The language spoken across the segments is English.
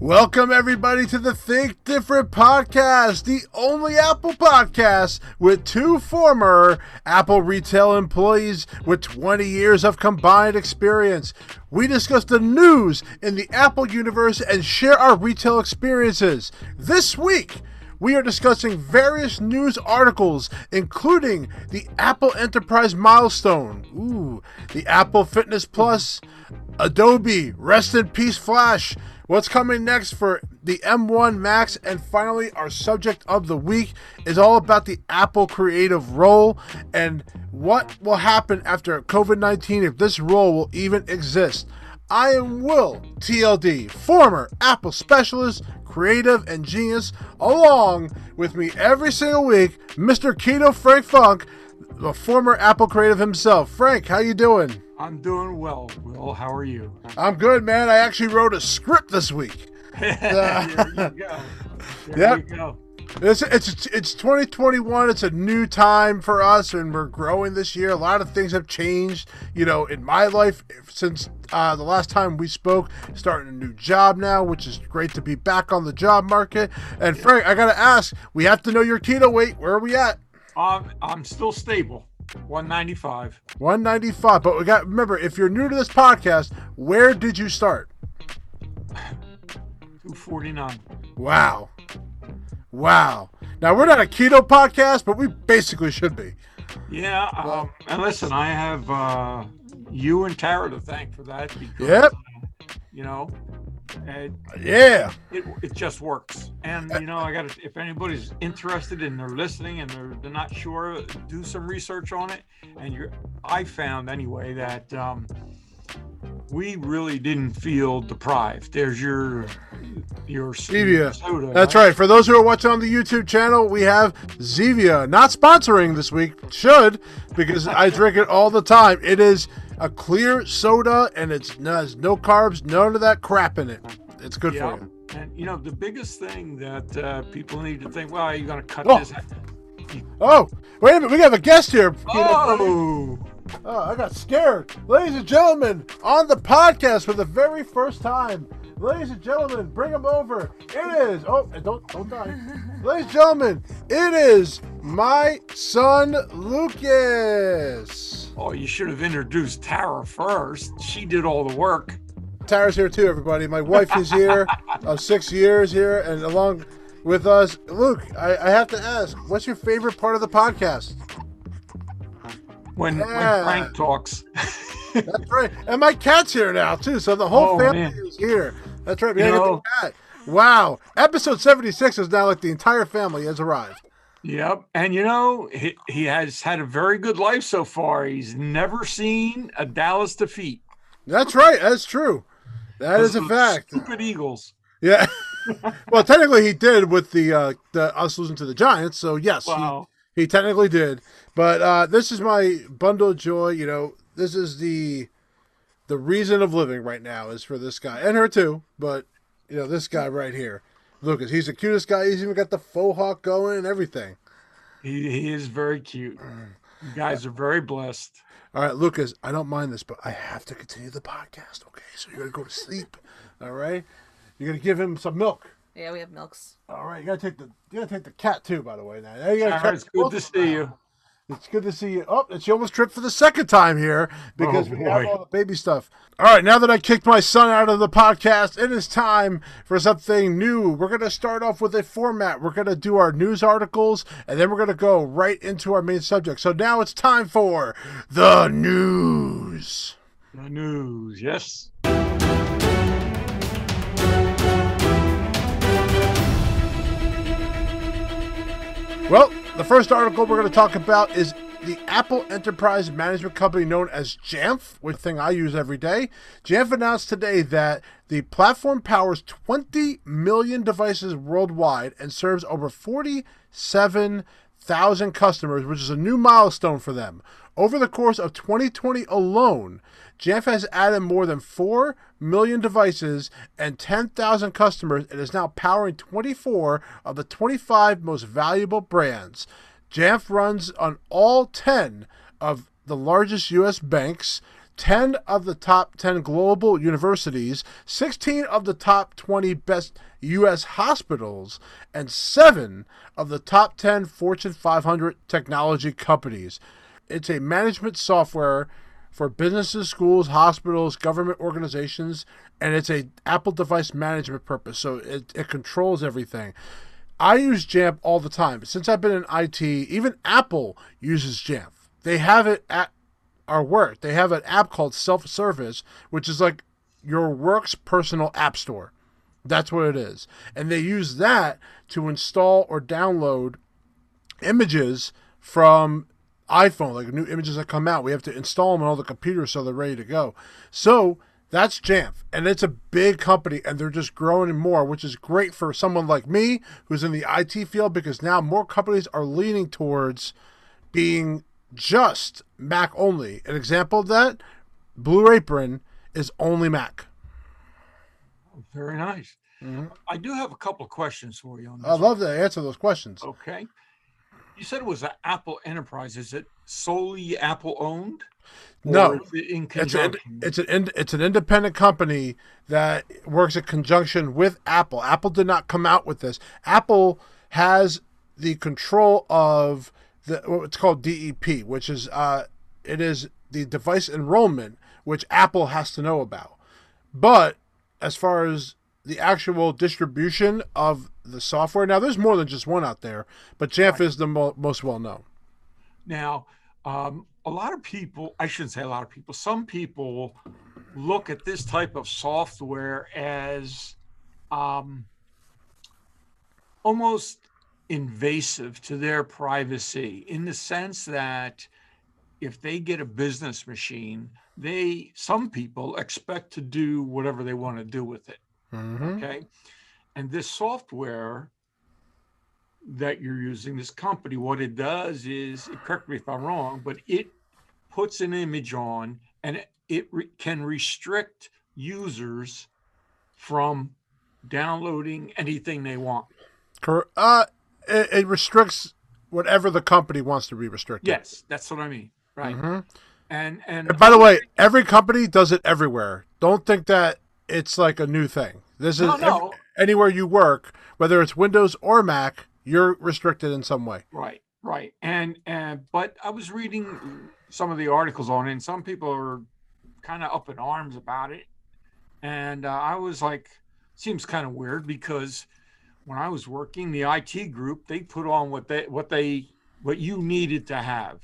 Welcome, everybody, to the Think Different podcast, the only Apple podcast with two former Apple retail employees with 20 years of combined experience. We discuss the news in the Apple universe and share our retail experiences. This week, we are discussing various news articles, including the Apple Enterprise Milestone, ooh, the Apple Fitness Plus, Adobe, Rest in Peace Flash, What's coming next for the M1 Max? And finally, our subject of the week is all about the Apple creative role and what will happen after COVID 19 if this role will even exist. I am Will, TLD, former Apple specialist, creative, and genius, along with me every single week, Mr. Keto Frank Funk, the former Apple creative himself. Frank, how you doing? I'm doing well, Will. How are you? I'm good, man. I actually wrote a script this week. there you go. There Yep. you go. It's, it's it's 2021. It's a new time for us, and we're growing this year. A lot of things have changed, you know, in my life since uh, the last time we spoke. Starting a new job now, which is great to be back on the job market. And Frank, I gotta ask, we have to know your keto weight. Where are we at? Um, I'm still stable. 195. 195. But we got remember, if you're new to this podcast, where did you start? 249. Wow. Wow. Now we're not a keto podcast, but we basically should be. Yeah. Um, and listen, I have uh, you and Tara to thank for that because, Yep. uh, you know, it, Yeah. it, it just works. And, you know, I got to, if anybody's interested and they're listening and they're, they're not sure, do some research on it. And you're, I found anyway that, um, we really didn't feel deprived. There's your your Zevia. soda. That's right. For those who are watching on the YouTube channel, we have Zevia. Not sponsoring this week. Should, because I drink it all the time. It is a clear soda and it's has no carbs, none of that crap in it. It's good Yeah. for you. And you know the biggest thing that uh, people need to think, well, are you're going to cut Oh. this. Oh, wait a minute. We have a guest here. Oh, Oh, I got scared. Ladies and gentlemen, on the podcast for the very first time. Ladies and gentlemen, bring him over. It is. Oh, don't don't die. Ladies and gentlemen, it is my son Lucas. oh, you should have introduced Tara first. She did all the work. Tara's here too, everybody. My wife is here of uh, six years here, and along with us, Luke. I, I have to ask, what's your favorite part of the podcast? When Yeah. when Frank talks, That's right. And my cat's here now too, so the whole Oh, family man. is here. That's right. We You know- the cat. Wow. Episode seventy six is now like the entire family has arrived. yep. And you know he, he has had a very good life so far. He's never seen a Dallas defeat. That's right. That's true. That is a fact. Stupid Eagles. Yeah. well, technically he did with the uh the us losing to the Giants. So yes, he- he, technically did. But uh this is my bundle of joy. You know, this is the the reason of living right now is for this guy and her too. But you know, this guy right here, Lucas. He's the cutest guy. He's even got the faux hawk going and everything. He, he is very cute. You guys are very blessed. All right, Lucas, I don't mind this, but I have to continue the podcast, okay? So you're going to go to sleep, all right? You're going to give him some milk. Yeah, we have milks. All right, you got to take the you got to take the cat too, by the way. Now, now you gotta Tara, check it's good to see you. It's good to see you. Oh, and she almost tripped for the second time here because Oh, we have all the baby stuff. All right, now that I kicked my son out of the podcast, it is time for something new. We're going to start off with a format. We're going to do our news articles, and then we're going to go right into our main subject. So now it's time for the news. The news, yes. Well, the first article we're going to talk about is the Apple Enterprise Management Company known as Jamf, which thing I use every day. Jamf announced today that the platform powers 20 million devices worldwide and serves over 47,000 customers, which is a new milestone for them. Over the course of 2020 alone, Jamf has added more than 4 million devices and 10,000 customers and is now powering 24 of the 25 most valuable brands. Jamf runs on all 10 of the largest U.S. banks, 10 of the top 10 global universities, 16 of the top 20 best U.S. hospitals, and 7 of the top 10 Fortune 500 technology companies. It's a management software for businesses, schools, hospitals, government organizations, and it's a Apple device management purpose. So it, it controls everything. I use Jamf all the time. Since I've been in IT, even Apple uses Jamf. They have it at our work. They have an app called Self Service, which is like your work's personal app store. That's what it is. And they use that to install or download images from iPhone, like new images that come out. We have to install them on all the computers so they're ready to go. So that's Jamf, and it's a big company, and they're just growing more, which is great for someone like me who's in the IT field because now more companies are leaning towards being just Mac only. An example of that, Blue Apron is only Mac. Very nice. Mm-hmm. I do have a couple of questions for you on this. I'd love to answer those questions. Okay. You said it was an Apple Enterprise. Is it solely Apple owned? No, it it's an it's an it's an independent company that works in conjunction with Apple. Apple did not come out with this. Apple has the control of the what's called DEP, which is uh, it is the device enrollment, which Apple has to know about. But as far as the actual distribution of the software, now there's more than just one out there, but Jamf right. is the mo- most well known. Now, um, a lot of people, I shouldn't say a lot of people, some people look at this type of software as um, almost invasive to their privacy in the sense that if they get a business machine, they some people expect to do whatever they want to do with it. Mm-hmm. Okay. And this software that you're using, this company, what it does is, correct me if I'm wrong, but it puts an image on and it, re- can restrict users from downloading anything they want. Uh, it, it, restricts whatever the company wants to be restricted. Yes, that's what I mean. Right. Mm-hmm. And, and and by the way, every company does it everywhere. Don't think that it's like a new thing. This is no, anywhere you work, whether it's Windows or Mac, you're restricted in some way. Right. Right. And and but I was reading some of the articles on it, and some people are kind of up in arms about it. And uh, I was like, seems kind of weird because when I was working the IT group, they put on what they what they what you needed to have,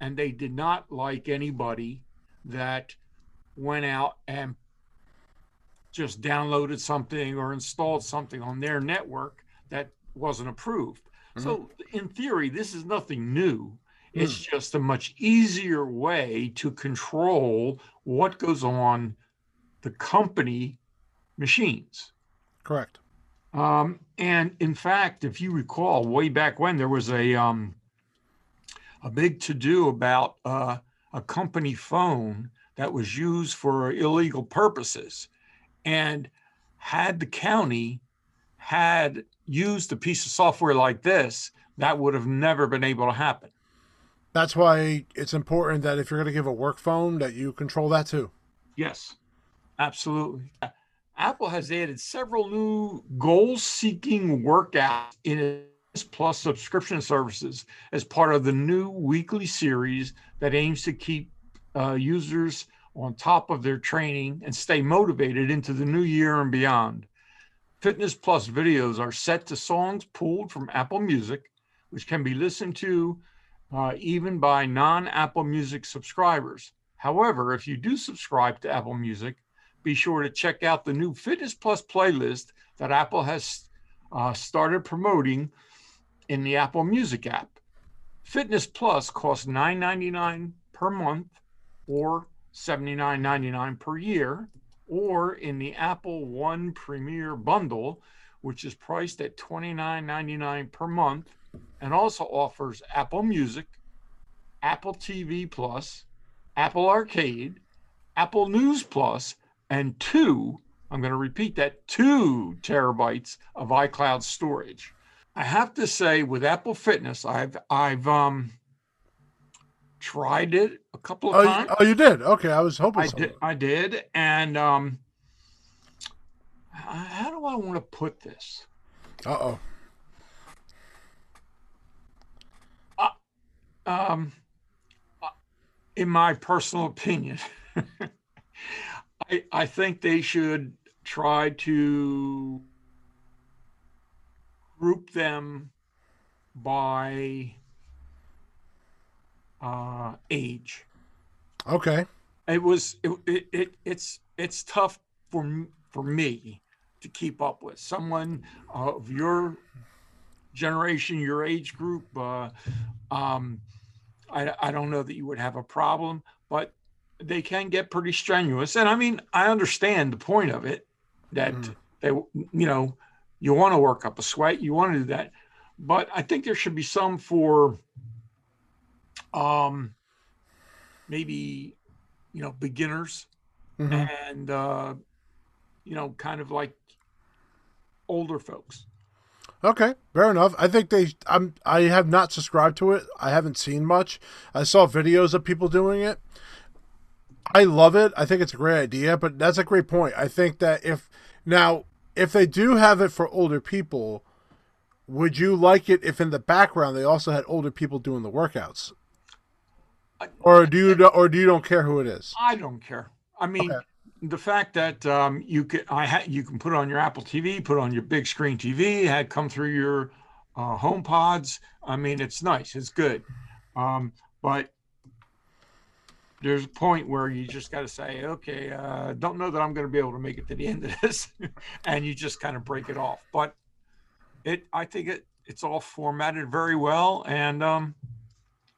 and they did not like anybody that went out and just downloaded something or installed something on their network that wasn't approved. Mm-hmm. So in theory, this is nothing new. It's mm. just a much easier way to control what goes on the company machines. Correct. Um, and in fact, if you recall, way back when there was a um, a big to do about uh, a company phone that was used for illegal purposes, and had the county had used a piece of software like this, that would have never been able to happen. That's why it's important that if you're going to give a work phone, that you control that too. Yes, absolutely. Apple has added several new goal-seeking workouts in its Plus subscription services as part of the new weekly series that aims to keep uh, users on top of their training and stay motivated into the new year and beyond. Fitness Plus videos are set to songs pulled from Apple Music, which can be listened to uh, even by non Apple Music subscribers. However, if you do subscribe to Apple Music, be sure to check out the new Fitness Plus playlist that Apple has uh, started promoting in the Apple Music app. Fitness Plus costs $9.99 per month or $79.99 per year, or in the Apple One Premier bundle, which is priced at $29.99 per month and also offers Apple Music, Apple TV Plus, Apple Arcade, Apple News Plus, and two, I'm going to repeat that, two terabytes of iCloud storage. I have to say, with Apple Fitness, I've I've um tried it a couple of Oh, times. you, oh, you did. Okay, I was hoping. I so. did. I did, and um, how do I want to put this? Uh oh. Um, uh, in my personal opinion, I I think they should try to group them by uh, age. Okay. it was it, it, it it's it's tough for for me to keep up with someone of your generation your age group uh, um, I, I don't know that you would have a problem but they can get pretty strenuous and i mean i understand the point of it that Mhm. they you know you want to work up a sweat you want to do that but i think there should be some for um maybe you know beginners Mhm. and uh you know kind of like older folks Okay, fair enough. I think they. I'm. I have not subscribed to it. I haven't seen much. I saw videos of people doing it. I love it. I think it's a great idea, but that's a great point. I think that if now if they do have it for older people, would you like it if in the background they also had older people doing the workouts, or do you or do you don't care who it is? i don't care. I mean Okay. the fact that um you can i ha- you can put on your apple tv put on your big screen tv had come through your uh home pods. I mean it's nice. It's good. Um but there's a point where you just got to say okay uh don't know that i'm going to be able to make it to the end of this. And you just kind of break it off. But it i think it it's all formatted very well. And um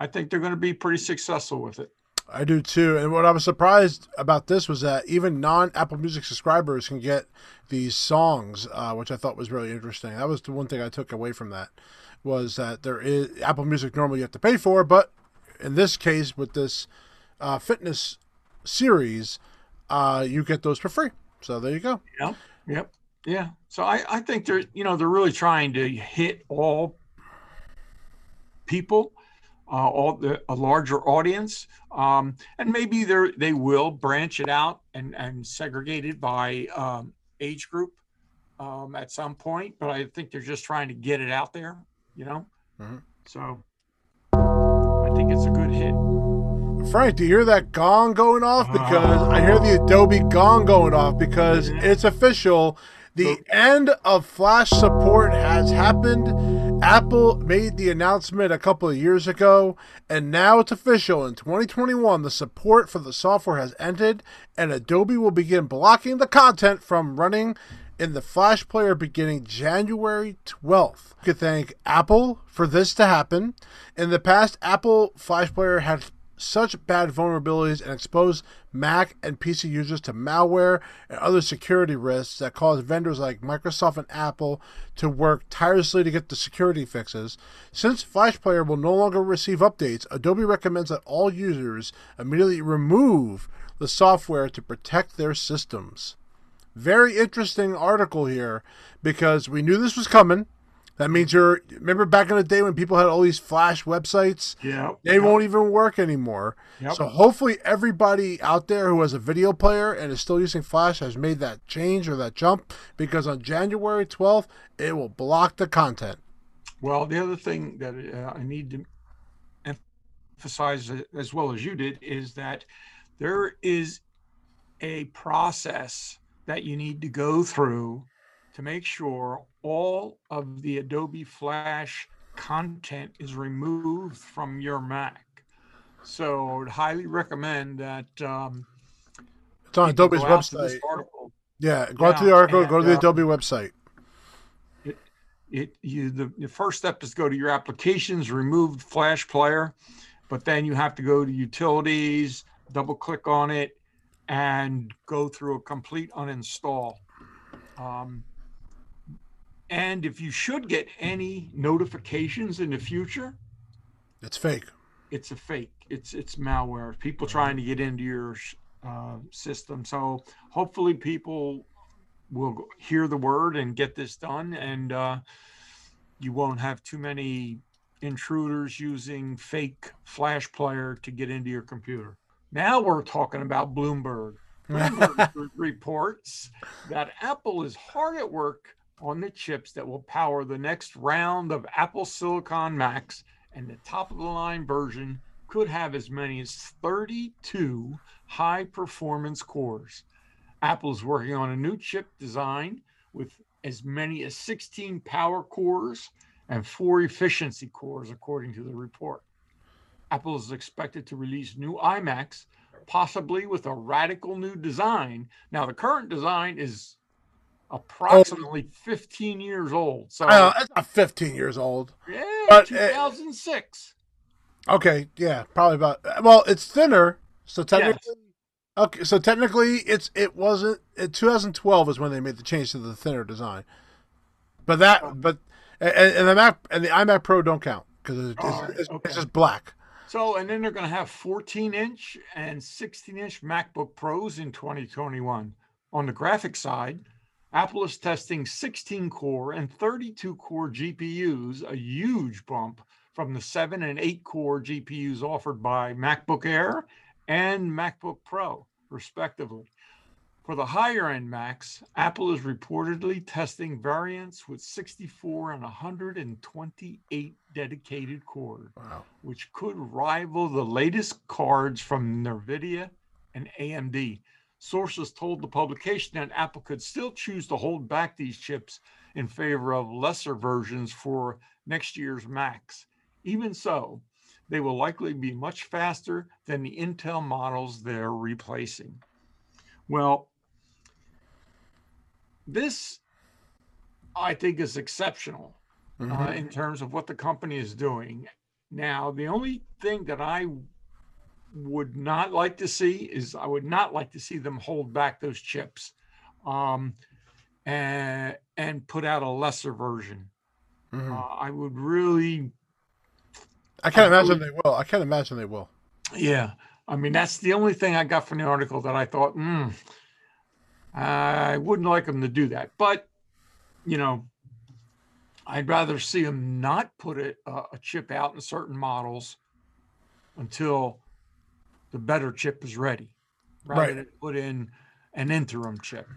i think they're going to be pretty successful with it I do too. And what I was surprised about this was that even non Apple Music subscribers can get these songs, uh, which I thought was really interesting. That was the one thing I took away from that was that there is Apple Music normally you have to pay for, but in this case with this uh, fitness series, uh, you get those for free. So there you go. Yep. Yep. Yeah. So I, I think they're, you know, they're really trying to hit all people, uh, all the a larger audience, um, and maybe they will branch it out and and segregate it by um, age group um, at some point. But I think they're just trying to get it out there, you know. Mhm. So I think it's a good hit. Frank, do you hear that gong going off? Because I hear the Adobe gong going off because Yeah. it's official. The end of Flash support has happened. Apple made the announcement a couple of years ago, and now it's official. In 2021, the support for the software has ended, and Adobe will begin blocking the content from running in the Flash player beginning January 12th. We could thank Apple for this to happen. In the past, Apple Flash Player had such bad vulnerabilities and exposed Mac and PC users to malware and other security risks that cause vendors like Microsoft and Apple to work tirelessly to get the security fixes. Since Flash Player will no longer receive updates, Adobe recommends that all users immediately remove the software to protect their systems. Very interesting article here because we knew this was coming. That means you're remember back in the day when people had all these flash websites Yeah. they won't even work anymore. Yep. So hopefully everybody out there who has a video player and is still using Flash has made that change or that jump because on January 12th it will block the content. Well, the other thing that uh, I need to emphasize uh, as well as you did is that there is a process that you need to go through to make sure all of the Adobe Flash content is removed from your Mac. So I would highly recommend that um, It's on Adobe's go out to website. Yeah, go out to the article, and, go to the uh, Adobe website. it it you the, the first step is to go to your applications remove flash player but then you have to go to utilities double click on it and go through a complete uninstall um, and if you should get any notifications in the future It's fake. it's a fake. It's it's malware. People trying to get into your uh, system. So hopefully people will hear the word and get this done, and uh, you won't have too many intruders using fake flash player to get into your computer. Now we're talking about Bloomberg. Bloomberg reports that Apple is hard at work on the chips that will power the next round of Apple Silicon Macs, and the top of the line version could have as many as 32 high performance cores. Apple is working on a new chip design with as many as 16 power cores and four efficiency cores, according to the report. Apple is expected to release new iMacs, possibly with a radical new design. Now, the current design is approximately 15 years old. So Uh, it's not 15 years old. yeah, but, uh, 2006. Okay, yeah, probably about. Well, it's thinner, so technically. Okay, so technically, it's it wasn't. It, 2012 is when they made the change to the thinner design. But that, but and, and the Mac and the iMac Pro don't count because it's, right, it's, okay. it's just black. So, and then they're going to have 14 inch and 16 inch MacBook Pros in 2021. On the graphics side, Apple is testing 16 core and 32 core GPUs, a huge bump from the 7 and 8 core GPUs offered by MacBook Air and MacBook Pro, respectively. For the higher end Macs, Apple is reportedly testing variants with 64 and 128 dedicated cores Wow. which could rival the latest cards from NVIDIA and AMD. Sources told the publication that Apple could still choose to hold back these chips in favor of lesser versions for next year's Macs. Even so, they will likely be much faster than the Intel models they're replacing. Well, this I think is exceptional uh, Mhm. in terms of what the company is doing. Now, the only thing that I would not like to see is I would not like to see them hold back those chips um, and, and put out a lesser version. Mhm. Uh, I would really, I can't I imagine really- they will. I can't imagine they will. yeah. I mean, that's the only thing I got from the article that I thought, hmm, I wouldn't like them to do that. But, you know, I'd rather see them not put it, uh, a chip out in certain models until the better chip is ready, rather Right. put in an interim chip.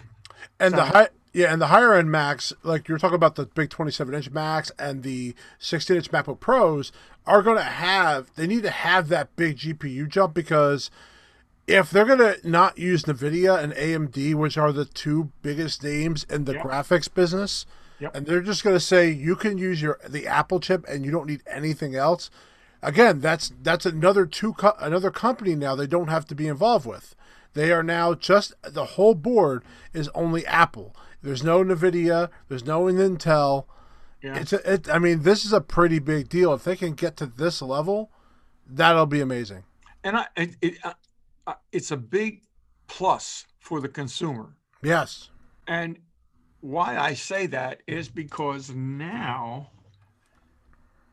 And the high, yeah, and the higher end Macs, like you're talking about the big 27 inch Macs and the 16 inch MacBook Pros, are going to have. They need to have that big GPU jump because if they're going to not use Nvidia and AMD, which are the two biggest names in the Yep. graphics business, Yep. and they're just going to say you can use your the Apple chip and you don't need anything else. Again, that's that's another two co- another company now they don't have to be involved with. They are now just the whole board is only Apple. There's no Nvidia. There's no Intel. Yeah. It's a, it, I mean, this is a pretty big deal. If they can get to this level, that'll be amazing. and I, it, it, uh, uh, it's a big plus for the consumer. Yes. And why I say that is because now,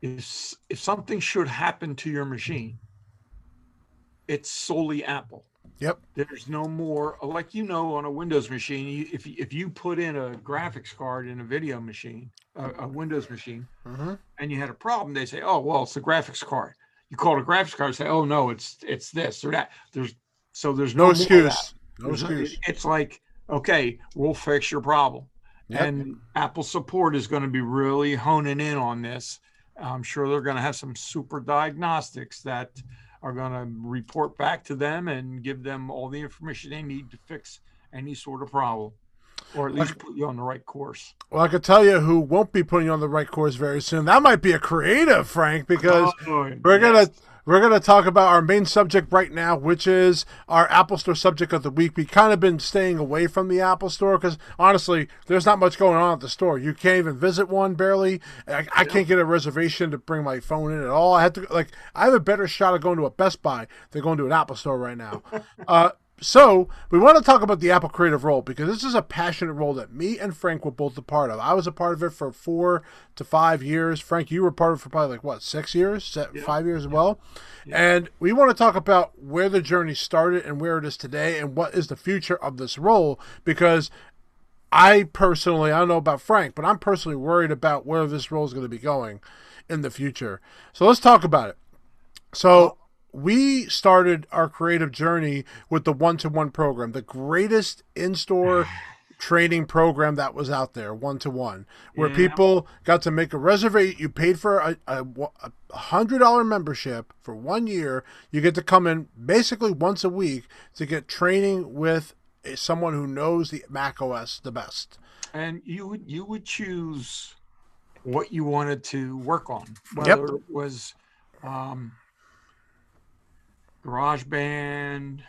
if if something should happen to your machine, it's solely Apple. Yep. There's no more like you know on a Windows machine. You, if you- if you put in a graphics card in a video machine, a, a Windows machine, Mm-hmm. and you had a problem, they say, "Oh, well, it's the graphics card." You call it a graphics card, say, "Oh no, it's it's this or that." There's so there's No no, more of that. excuse. No There's- excuse. It's like, okay, we'll fix your problem. Yep. And Apple support is going to be really honing in on this. I'm sure they're going to have some super diagnostics that are going to report back to them and give them all the information they need to fix any sort of problem or at least put you on the right course. Well, I could tell you who won't be putting you on the right course very soon. That might be a creative, Frank, because Oh, we're yes. We're gonna talk about our main subject right now, which is our Apple Store subject of the week. We kind of been staying away from the Apple Store because honestly, there's not much going on at the store. You can't even visit one barely. I, I can't get a reservation to bring my phone in at all. I have to like I have a better shot of going to a Best Buy than going to an Apple Store right now. uh, so we want to talk about the Apple Creative role because this is a passionate role that me and Frank were both a part of. I was a part of it for four to five years. Frank, you were part of it for probably like what six years, yeah. five years as well. Yeah. And we want to talk about where the journey started and where it is today, and what is the future of this role because. I personally, I don't know about Frank, but I'm personally worried about where this role is going to be going in the future. So let's talk about it. So we started our creative journey with the one to one program, the greatest in store training program that was out there, one to one, where yeah. people got to make a reservation. You paid for a, a, a hundred dollar membership for one year. You get to come in basically once a week to get training with someone who knows the Mac OS the best. And you would you would choose what you wanted to work on, whether yep. it was um, GarageBand,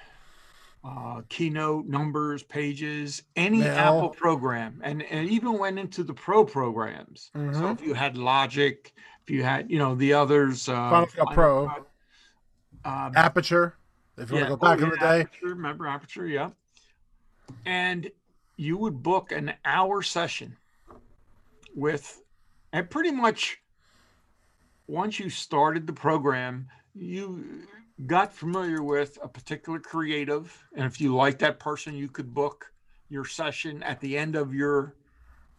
uh, Keynote, Numbers, Pages, any. Apple program, and, and even went into the Pro programs. Mm-hmm. So if you had Logic, if you had, you know, the others, uh, Final Cut Pro, um, Aperture, if you yeah, want to go back oh, in the day. Aperture, remember Aperture, yeah. And you would book an hour session with, and pretty much once you started the program, you got familiar with a particular creative, and if you like that person, you could book your session at the end of your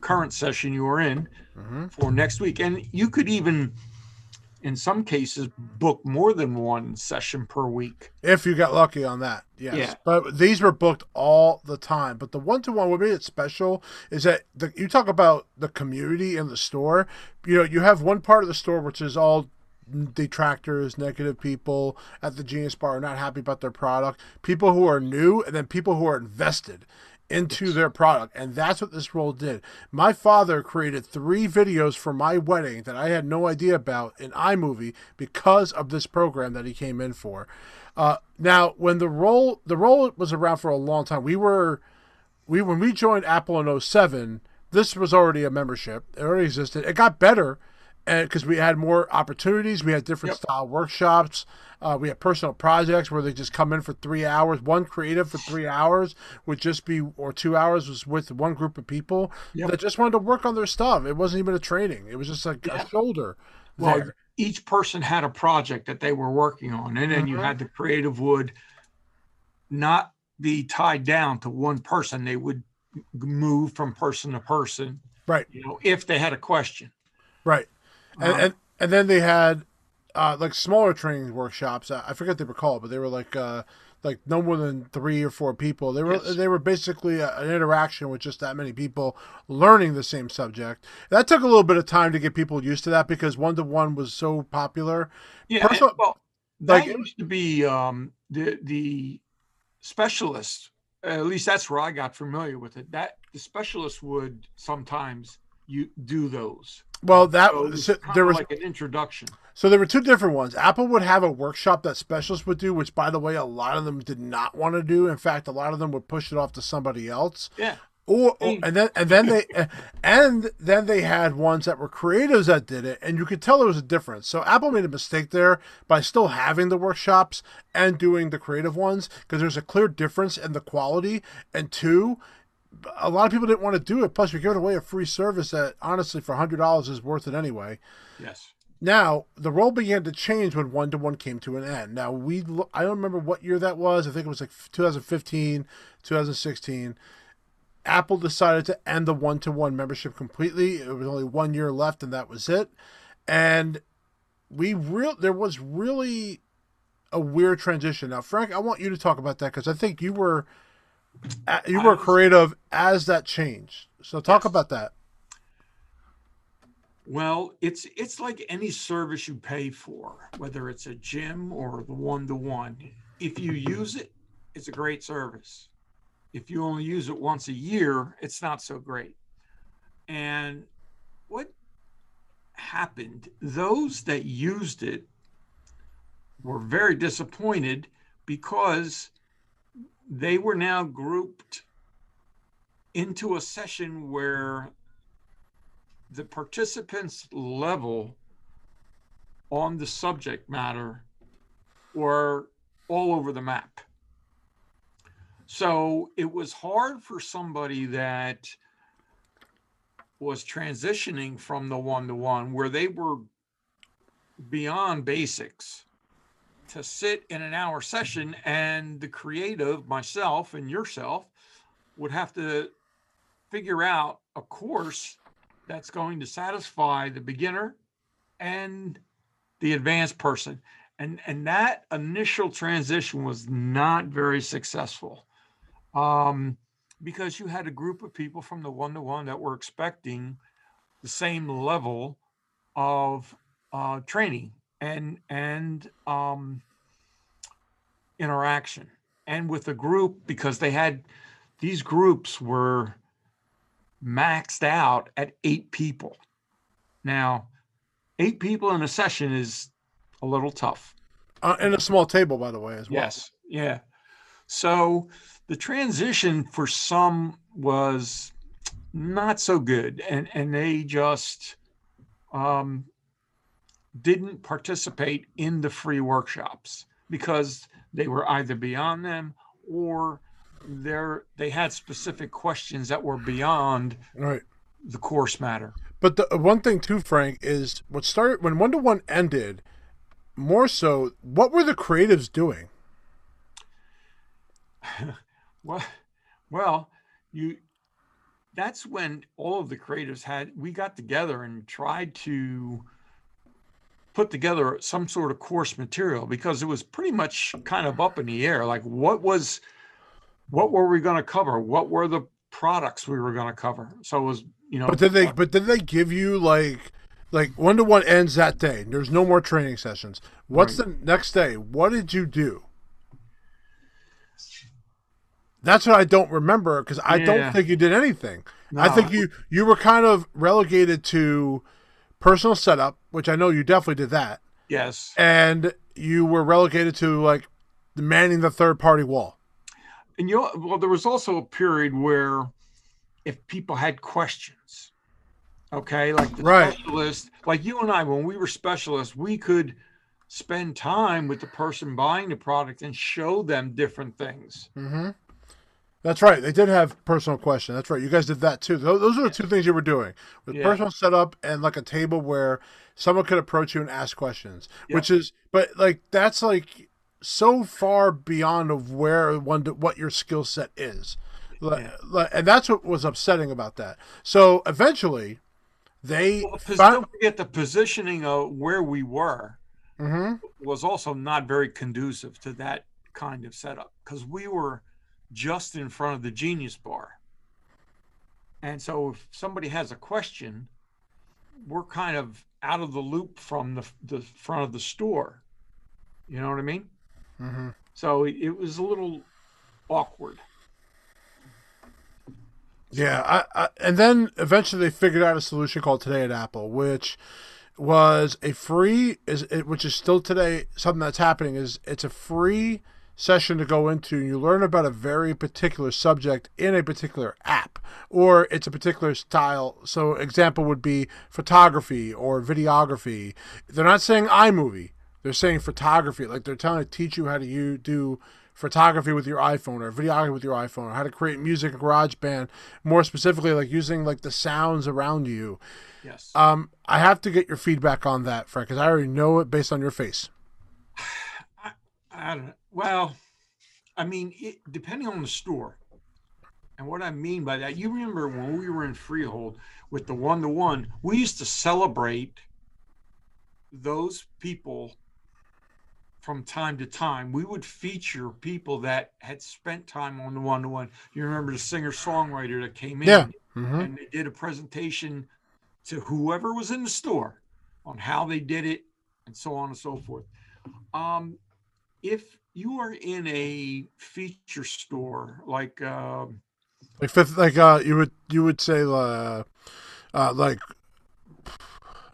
current session you are in mm-hmm. for next week. And you could even, in some cases, book more than one session per week. If you got lucky on that, yes. Yeah. But these were booked all the time. But the one to one, what made it special is that the, you talk about the community in the store. You know, you have one part of the store which is all detractors, negative people at the Genius Bar are not happy about their product, people who are new, and then people who are invested into their product. And that's what this role did. My father created three videos for my wedding that I had no idea about in iMovie because of this program that he came in for. Uh, now, when the role the role was around for a long time, we were we when we joined Apple in 07, this was already a membership. It already existed. It got better because we had more opportunities, we had different yep. style workshops. Uh, we had personal projects where they just come in for three hours. One creative for three hours would just be, or two hours was with one group of people yep. that just wanted to work on their stuff. It wasn't even a training; it was just like yeah. a shoulder. Well, there. each person had a project that they were working on, and then mm-hmm. you had the creative would not be tied down to one person. They would move from person to person, right? You know, if they had a question, right and, uh-huh. and and then they had uh, like smaller training workshops. I forget they were called, but they were like uh, like no more than three or four people. They were yes. they were basically a, an interaction with just that many people learning the same subject. That took a little bit of time to get people used to that because one to one was so popular. Yeah, Personal, and, well, that like, used to be um, the the specialist. At least that's where I got familiar with it. That the specialist would sometimes you do those. Well, that so so there was like an introduction. So there were two different ones. Apple would have a workshop that specialists would do, which, by the way, a lot of them did not want to do. In fact, a lot of them would push it off to somebody else. Yeah. Or, or and then and then they and then they had ones that were creatives that did it, and you could tell there was a difference. So Apple made a mistake there by still having the workshops and doing the creative ones because there's a clear difference in the quality. And two, a lot of people didn't want to do it. Plus, you're giving away a free service that, honestly, for hundred dollars is worth it anyway. Yes. Now the role began to change when one to one came to an end. Now we, I don't remember what year that was. I think it was like 2015, 2016. Apple decided to end the one to one membership completely. It was only one year left, and that was it. And we real there was really a weird transition. Now, Frank, I want you to talk about that because I think you were you were creative as that changed. So talk yes. about that. Well, it's it's like any service you pay for, whether it's a gym or the one to one. If you use it, it's a great service. If you only use it once a year, it's not so great. And what happened? Those that used it were very disappointed because they were now grouped into a session where the participants' level on the subject matter were all over the map. So it was hard for somebody that was transitioning from the one to one where they were beyond basics to sit in an hour session and the creative myself and yourself would have to figure out a course that's going to satisfy the beginner and the advanced person. And and that initial transition was not very successful um, because you had a group of people from the one to one that were expecting the same level of uh, training and and um, interaction. And with the group because they had these groups were maxed out at eight people. Now eight people in a session is a little tough. Uh, and a small table by the way as well. Yes. Yeah. So the transition for some was not so good and and they just um, didn't participate in the free workshops because they were either beyond them or there they had specific questions that were beyond right. the course matter. But the uh, one thing too frank is what started when one to one ended more so what were the creatives doing? Well well you that's when all of the creatives had we got together and tried to put together some sort of course material because it was pretty much kind of up in the air. Like what was what were we going to cover? What were the products we were going to cover? So it was you know but did they uh, but did they give you like like one to one ends that day? There's no more training sessions. What's right. the next day? What did you do? That's what i don't remember because i yeah. don't think you did anything. No. i think you you were kind of relegated to personal setup, which I know you definitely did that. Yes. And you were relegated to like manning the third party wall. And you know, well, there was also a period where if people had questions, okay, like the right. specialist, like you and I, when we were specialists, we could spend time with the person buying the product and show them different things. Mm-hmm. That's right. They did have personal question. That's right. You guys did that too. Those are the two things you were doing with yeah. personal setup and like a table where someone could approach you and ask questions. Yeah. Which is, but like that's like so far beyond of where one what your skill set is, yeah. and that's what was upsetting about that. So eventually, they well, found... don't forget the positioning of where we were mm-hmm. was also not very conducive to that kind of setup because we were just in front of the Genius Bar. And so if somebody has a question, we're kind of out of the loop from the, the front of the store. You know what I mean? Mm-hmm. So it was a little awkward. Yeah, I, I, and then eventually they figured out a solution called Today at Apple, which was a free is which is still today something that's happening is it's a free session to go into and you learn about a very particular subject in a particular app or it's a particular style. So example would be photography or videography. They're not saying imovie. They're saying photography. Like they're telling to teach you how to you do photography with your iphone or videography with your iphone or how to create music in GarageBand more specifically like using like the sounds around you. Yes. Um i have to get your feedback on that frank because i already know it based on your face I, don't well, I mean, it, depending on the store. And what I mean by that, you remember when we were in Freehold with the one to one, we used to celebrate those people from time to time. We would feature people that had spent time on the one to one. You remember the singer songwriter that came in yeah. mm-hmm. and they did a presentation to whoever was in the store on how they did it and so on and so forth. Um, if you are in a feature store like um, like fifth like uh you would you would say uh, uh like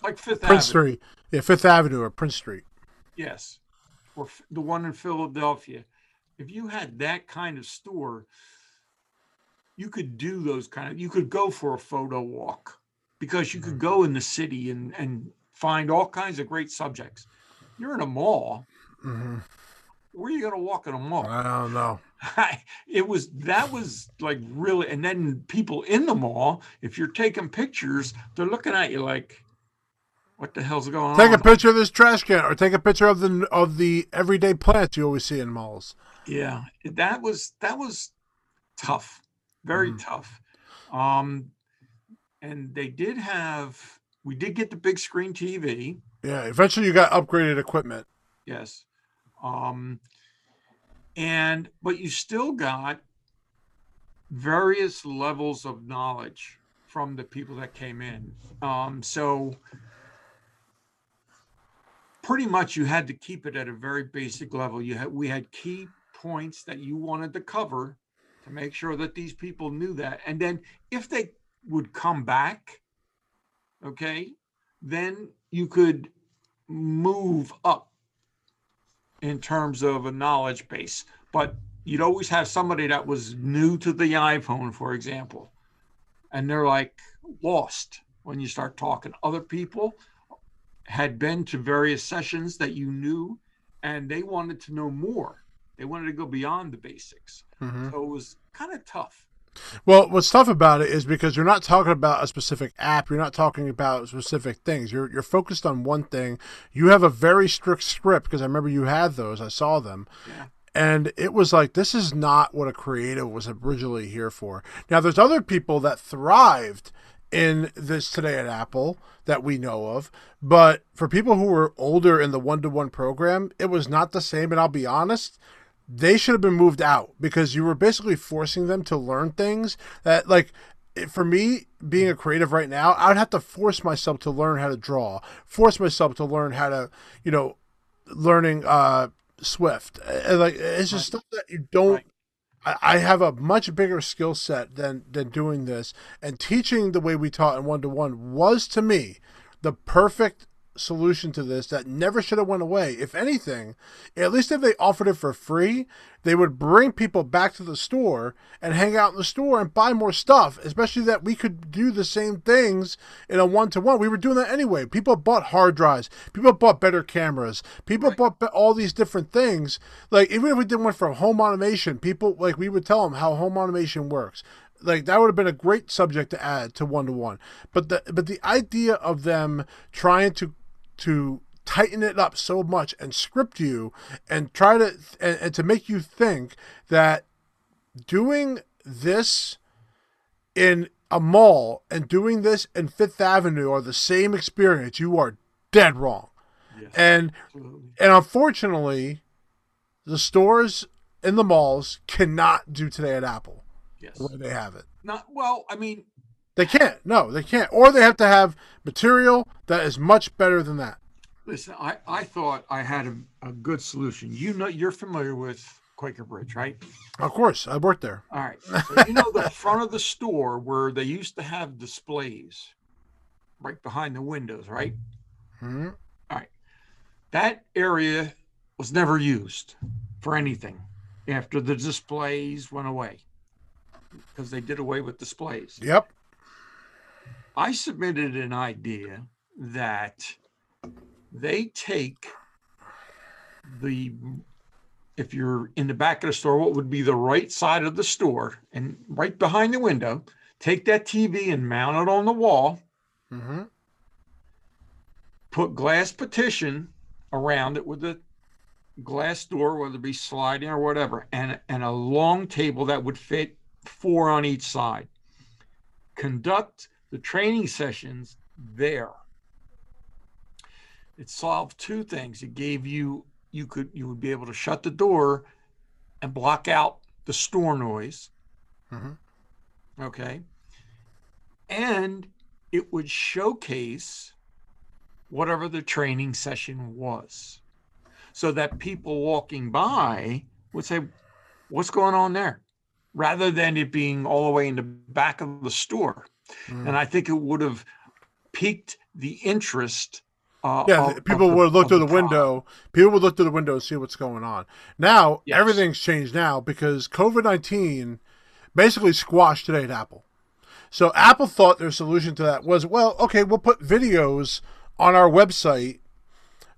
like Fifth Prince Avenue. Street, yeah, Fifth Avenue or Prince Street. Yes, or the one in Philadelphia. If you had that kind of store, you could do those kind of. You could go for a photo walk because you could mm-hmm. go in the city and and find all kinds of great subjects. You're in a mall. Mm-hmm where are you going to walk in a mall? I don't know. it was that was like really, and then people in the mall, if you're taking pictures, they're looking at you like, "What the hell's going Take on?" Take a picture of this trash can, or take a picture of the of the everyday plants you always see in malls. Yeah, that was that was tough, very Mhm. tough. Um, and they did have, we did get the big screen TV. Yeah, eventually you got upgraded equipment. Yes. Um, and but you still got various levels of knowledge from the people that came in. Um, so pretty much you had to keep it at a very basic level. You had we had key points that you wanted to cover to make sure that these people knew that. And then if they would come back, okay, then you could move up in terms of a knowledge base. But you'd always have somebody that was new to the iPhone, for example, and they're like lost when you start talking. Other people had been to various sessions that you knew and they wanted to know more. They wanted to go beyond the basics. hmm So it was kind of tough. Well, what's tough about it is because you're not talking about a specific app. You're not talking about specific things. You're you're focused on one thing. You have a very strict script because I remember you had those. I saw them. Yeah. And it was like this is not what a creative was originally here for. Now there's other people that thrived in this today at Apple that we know of, but for people who were older in the one-to-one program, it was not the same and I'll be honest, they should have been moved out because you were basically forcing them to learn things that like for me being a creative right now i would have to force myself to learn how to draw force myself to learn how to you know learning uh swift. And like it's just stuff that you don't Right. I I have a much bigger skill set than than doing this, and teaching the way we taught in one to one was to me the perfect solution to this that never should have went away. If anything, at least if they offered it for free, they would bring people back to the store and hang out in the store and buy more stuff. Especially that we could do the same things in a one to one. We were doing that anyway. People bought hard drives. People bought better cameras. People Right. bought all these different things. Like even if we did one from home automation, people like we would tell them how home automation works. Like that would have been a great subject to add to one to one. But the but the idea of them trying to to tighten it up so much and script you and try to and, and to make you think that doing this in a mall and doing this in Fifth Avenue are the same experience, you are dead wrong. Yes, And absolutely. and unfortunately, the stores in the malls cannot do today at Apple Yes. the way they have it. Not well. I mean, They can't. No, they can't. Or they have to have material that is much better than that. listen. I I thought I had a, a good solution. You know, you're familiar with Quaker Bridge, right? Of course, I worked there. All right. So you know the front of the store where they used to have displays, right behind the windows, right? hmm All right. That area was never used for anything after the displays went away because they did away with displays. Yep. I submitted an idea that they take the if you're in the back of the store, what would be the right side of the store and right behind the window, take that TV and mount it on the wall, hmm put glass partition around it with a glass door, whether it be sliding or whatever, and, and a long table that would fit four on each side. Conduct the training sessions there. It solved two things. It gave you you could you would be able to shut the door and block out the store noise. Mhm. Okay. And it would showcase whatever the training session was so that people walking by would say, What's going on there? rather than it being all the way in the back of the store. Mhm. And I think it would have piqued the interest. Uh, Yeah, of- people of the- would look through the, product. window. People would look through the window and see what's going on. Now Yes. everything's changed now because COVID nineteen basically squashed today at Apple. So Apple thought their solution to that was, well, okay, we'll put videos on our website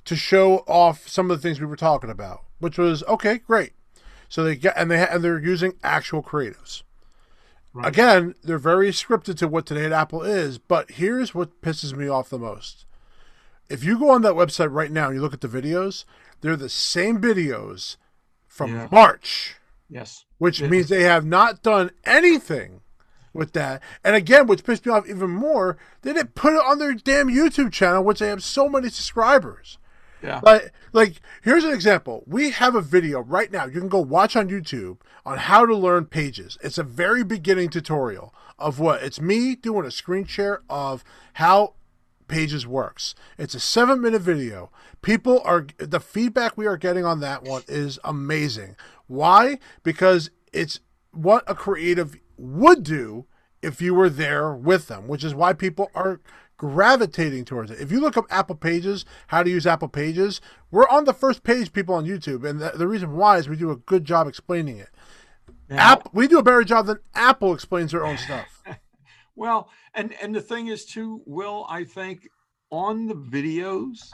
to show off some of the things we were talking about. which was okay, great. So they get and they and they're using actual creatives. Right. Again, they're very scripted to what Today at Apple is, but here's what pisses me off the most. If you go on that website right now and you look at the videos, they're the same videos from Yeah. March, Yes. which Yeah. means they have not done anything with that. And again, which pissed me off even more, they didn't put it on their damn YouTube channel, which they have so many subscribers. Yeah. Like, like here's an example. We have a video right now. You can go watch on YouTube on how to learn Pages. It's a very beginning tutorial of what it's me doing a screen share of how Pages works. It's a seven minute video. People are the feedback we are getting on that one is amazing. Why? Because it's what a creative would do if you were there with them, which is why people are gravitating towards it. If you look up Apple Pages, how to use Apple Pages, we're on the first page, people on YouTube, and the, the reason why is we do a good job explaining it. Now- App, we do a better job than Apple explains their own stuff. Well, and and the thing is too, Will, I think on the videos,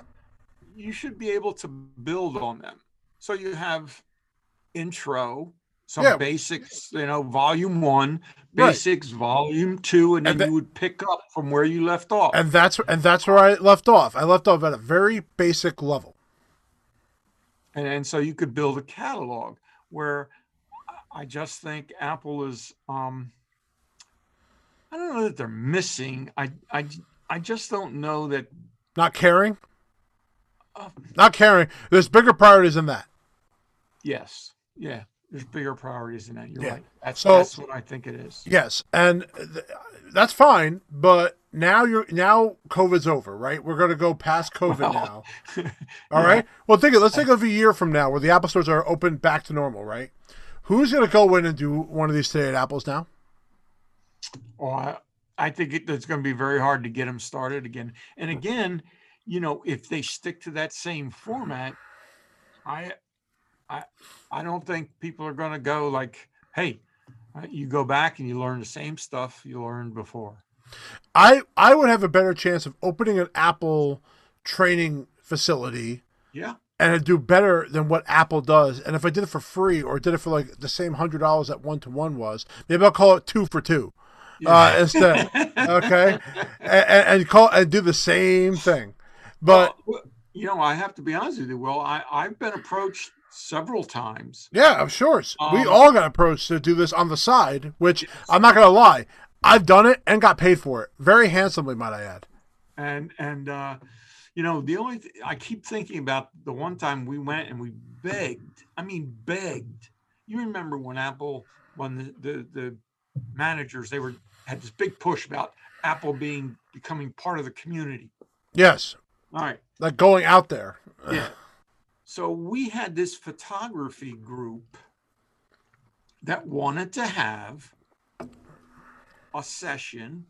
you should be able to build on them. So you have intro, some Yeah. basics, you know, volume one, Right. basics, volume two, and then And that- you would pick up from where you left off. and that's and that's where I left off. I left off at a very basic level. and, and so you could build a catalog where I just think Apple is um I don't know that they're missing. I I I just don't know that Not caring, uh, not caring. There's bigger priorities than that. yes. Yeah. There's bigger priorities than that. You're Yeah. right. That's So- that's what I think it is. Yes, and th- that's fine. But now you're now COVID's over, right? We're gonna go past COVID Well, now. All right. Well, think it. Let's think of a year from now where the Apple stores are open back to normal, right? Who's gonna go in and do one of these today at Apples now? Oh, I, I think it, it's going to be very hard to get them started again. And again, you know, if they stick to that same format, I, I, I don't think people are going to go like, "Hey, uh, you go back and you learn the same stuff you learned before." I I would have a better chance of opening an Apple training facility Yeah, and it'd do better than what Apple does. And if I did it for free or did it for like the same hundred dollars that one to one was, maybe I'll call it two for two uh, instead. Okay, and, and, and call and do the same thing. But Well, you know, I have to be honest with you. Well, I I've been approached several times. yeah, of course, we Um, all got approached to do this on the side. Which I'm not gonna lie, I've done it and got paid for it very handsomely, might I add. and and uh you know the only th- i keep thinking about the one time we went and we begged i mean begged you remember when apple when the the, the managers they were had this big push about apple being becoming part of the community Yes, all right like going out there. yeah so we had this photography group that wanted to have a session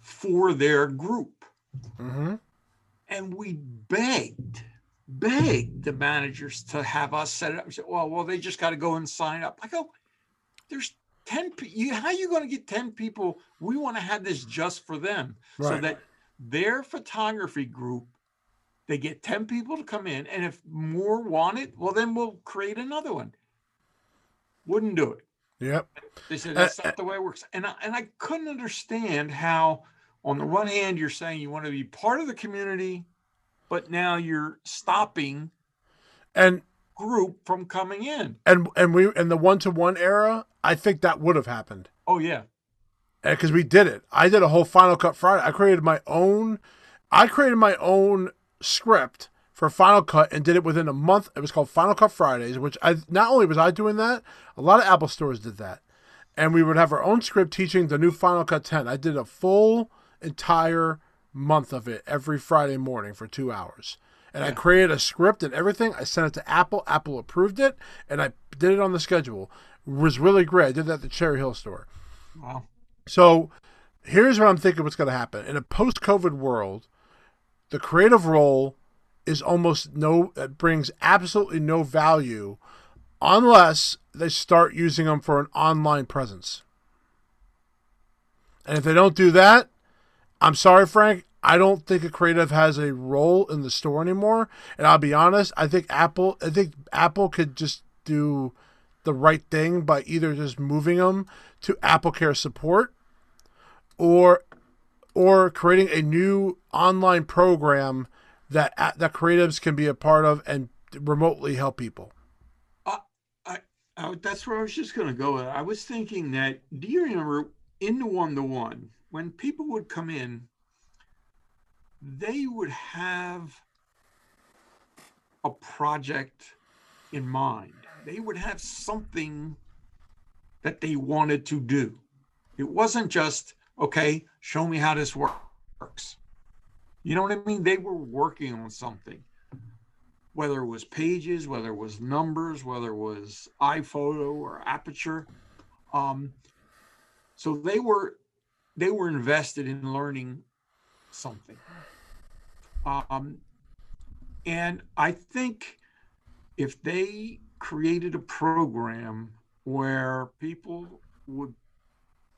for their group hmm and we begged, begged the managers to have us set it up. We said, "Well, well, they just got to go and sign up." I go, "There's ten. pe- You, how are you going to get ten people? We want to have this just for them, so that their photography group, they get ten people to come in, and if more want it, well, then we'll create another one." Wouldn't do it. Yep. They said Uh, that's not the way it works, and I, and I couldn't understand how, on the one hand, you're saying you want to be part of the community, but now you're stopping And group from coming in. and and we in the one to one era, I think that would have happened. Oh yeah, because we did it. I did a whole Final Cut Friday. I created my own. I created my own script for Final Cut and did it within a month. It was called Final Cut Fridays, which I not only was I doing that, a lot of Apple stores did that, and we would have our own script teaching the new Final Cut 10. I did a full entire month of it every Friday morning for two hours. And I created a script and everything. I sent it to Apple. Apple approved it, and I did it on the schedule. It was really great. I did that at the Cherry Hill store. well, So here's what I'm thinking what's going to happen. In a post COVID world, the creative role is almost no, it brings absolutely no value unless they start using them for an online presence. And if they don't do that, I'm sorry, Frank, I don't think a creative has a role in the store anymore. And I'll be honest, I think Apple, I think Apple could just do the right thing by either just moving them to Apple Care support or or creating a new online program that that creatives can be a part of and remotely help people. Uh, I, I, that's where I was just going to go. I was thinking that do you remember in the one to one when people would come in, they would have a project in mind. They would have something that they wanted to do. It wasn't just, okay, show me how this works. You know what I mean? They were working on something, whether it was pages, whether it was numbers, whether it was iPhoto or Aperture. Um, so they were they were invested in learning something. Um, and I think if they created a program where people would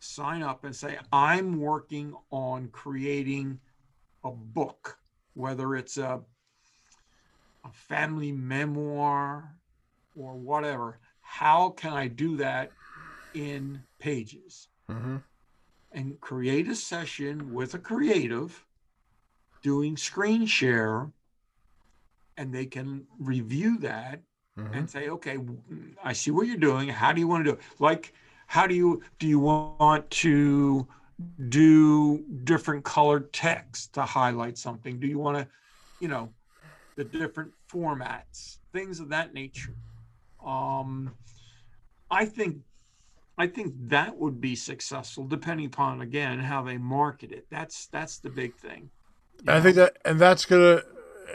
sign up and say, I'm working on creating a book, whether it's a, a family memoir or whatever, how can I do that in pages? Mm-hmm. And create a session with a creative doing screen share, and they can review that mm-hmm. and say, okay, I see what you're doing. How do you want to do it? Like, how do you do you want to do different colored text to highlight something? Do you want to, you know, the different formats, things of that nature? Um, I think I think that would be successful, depending upon again how they market it. That's that's the big thing. I think that, and that's gonna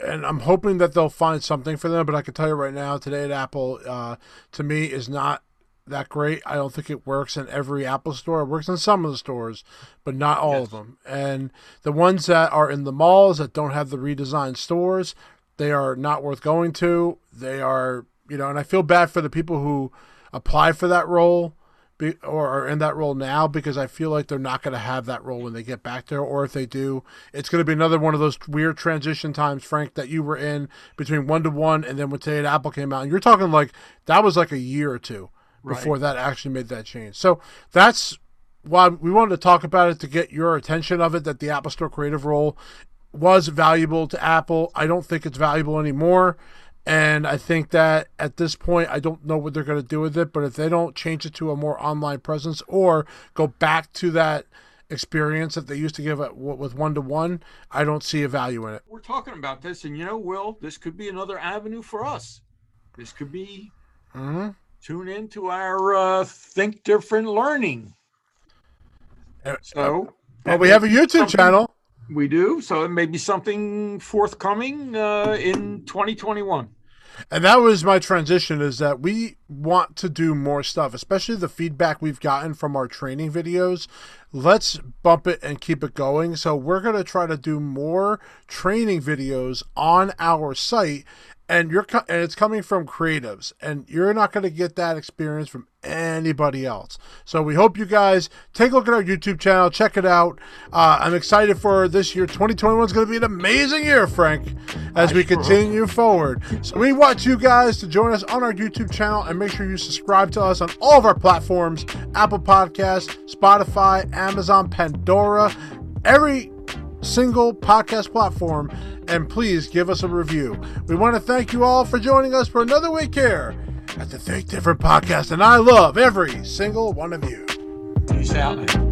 and I'm hoping that they'll find something for them. But I can tell you right now, today at Apple, uh, to me, is not that great. I don't think it works in every Apple store. It works in some of the stores, but not all yes. of them. And the ones that are in the malls that don't have the redesigned stores, they are not worth going to. They are, you know, and I feel bad for the people who apply for that role be, or are in that role now because I feel like they're not going to have that role when they get back there. Or if they do, it's going to be another one of those weird transition times, Frank, that you were in between one to one and then when Today Apple came out. And you're talking like that was like a year or two before right. that actually made that change. So that's why we wanted to talk about it to get your attention of it that the Apple Store creative role was valuable to Apple. I don't think it's valuable anymore. And I think that at this point, I don't know what they're going to do with it. But if they don't change it to a more online presence or go back to that experience that they used to give it with one to one, I don't see a value in it. We're talking about this, and you know, Will, this could be another avenue for us. This could be mm-hmm. Tune into our uh, Think Different Learning. Uh, so, well, we have a YouTube channel. We do. So it may be something forthcoming uh, in 2021 and that was my transition is that we want to do more stuff especially the feedback we've gotten from our training videos let's bump it and keep it going so we're going to try to do more training videos on our site and you're and it's coming from creatives and you're not going to get that experience from anybody else. So we hope you guys take a look at our youtube channel check it out. Uh, i'm excited for this year. 2021 is going to be an amazing year frank as we continue forward. So we want you guys to join us on our youtube channel and make sure you subscribe to us on all of our platforms apple podcast spotify amazon pandora. Every single podcast platform and please give us a review. We want to thank you all for joining us for another week here at the Think Different podcast, and I love every single one of you. Peace out.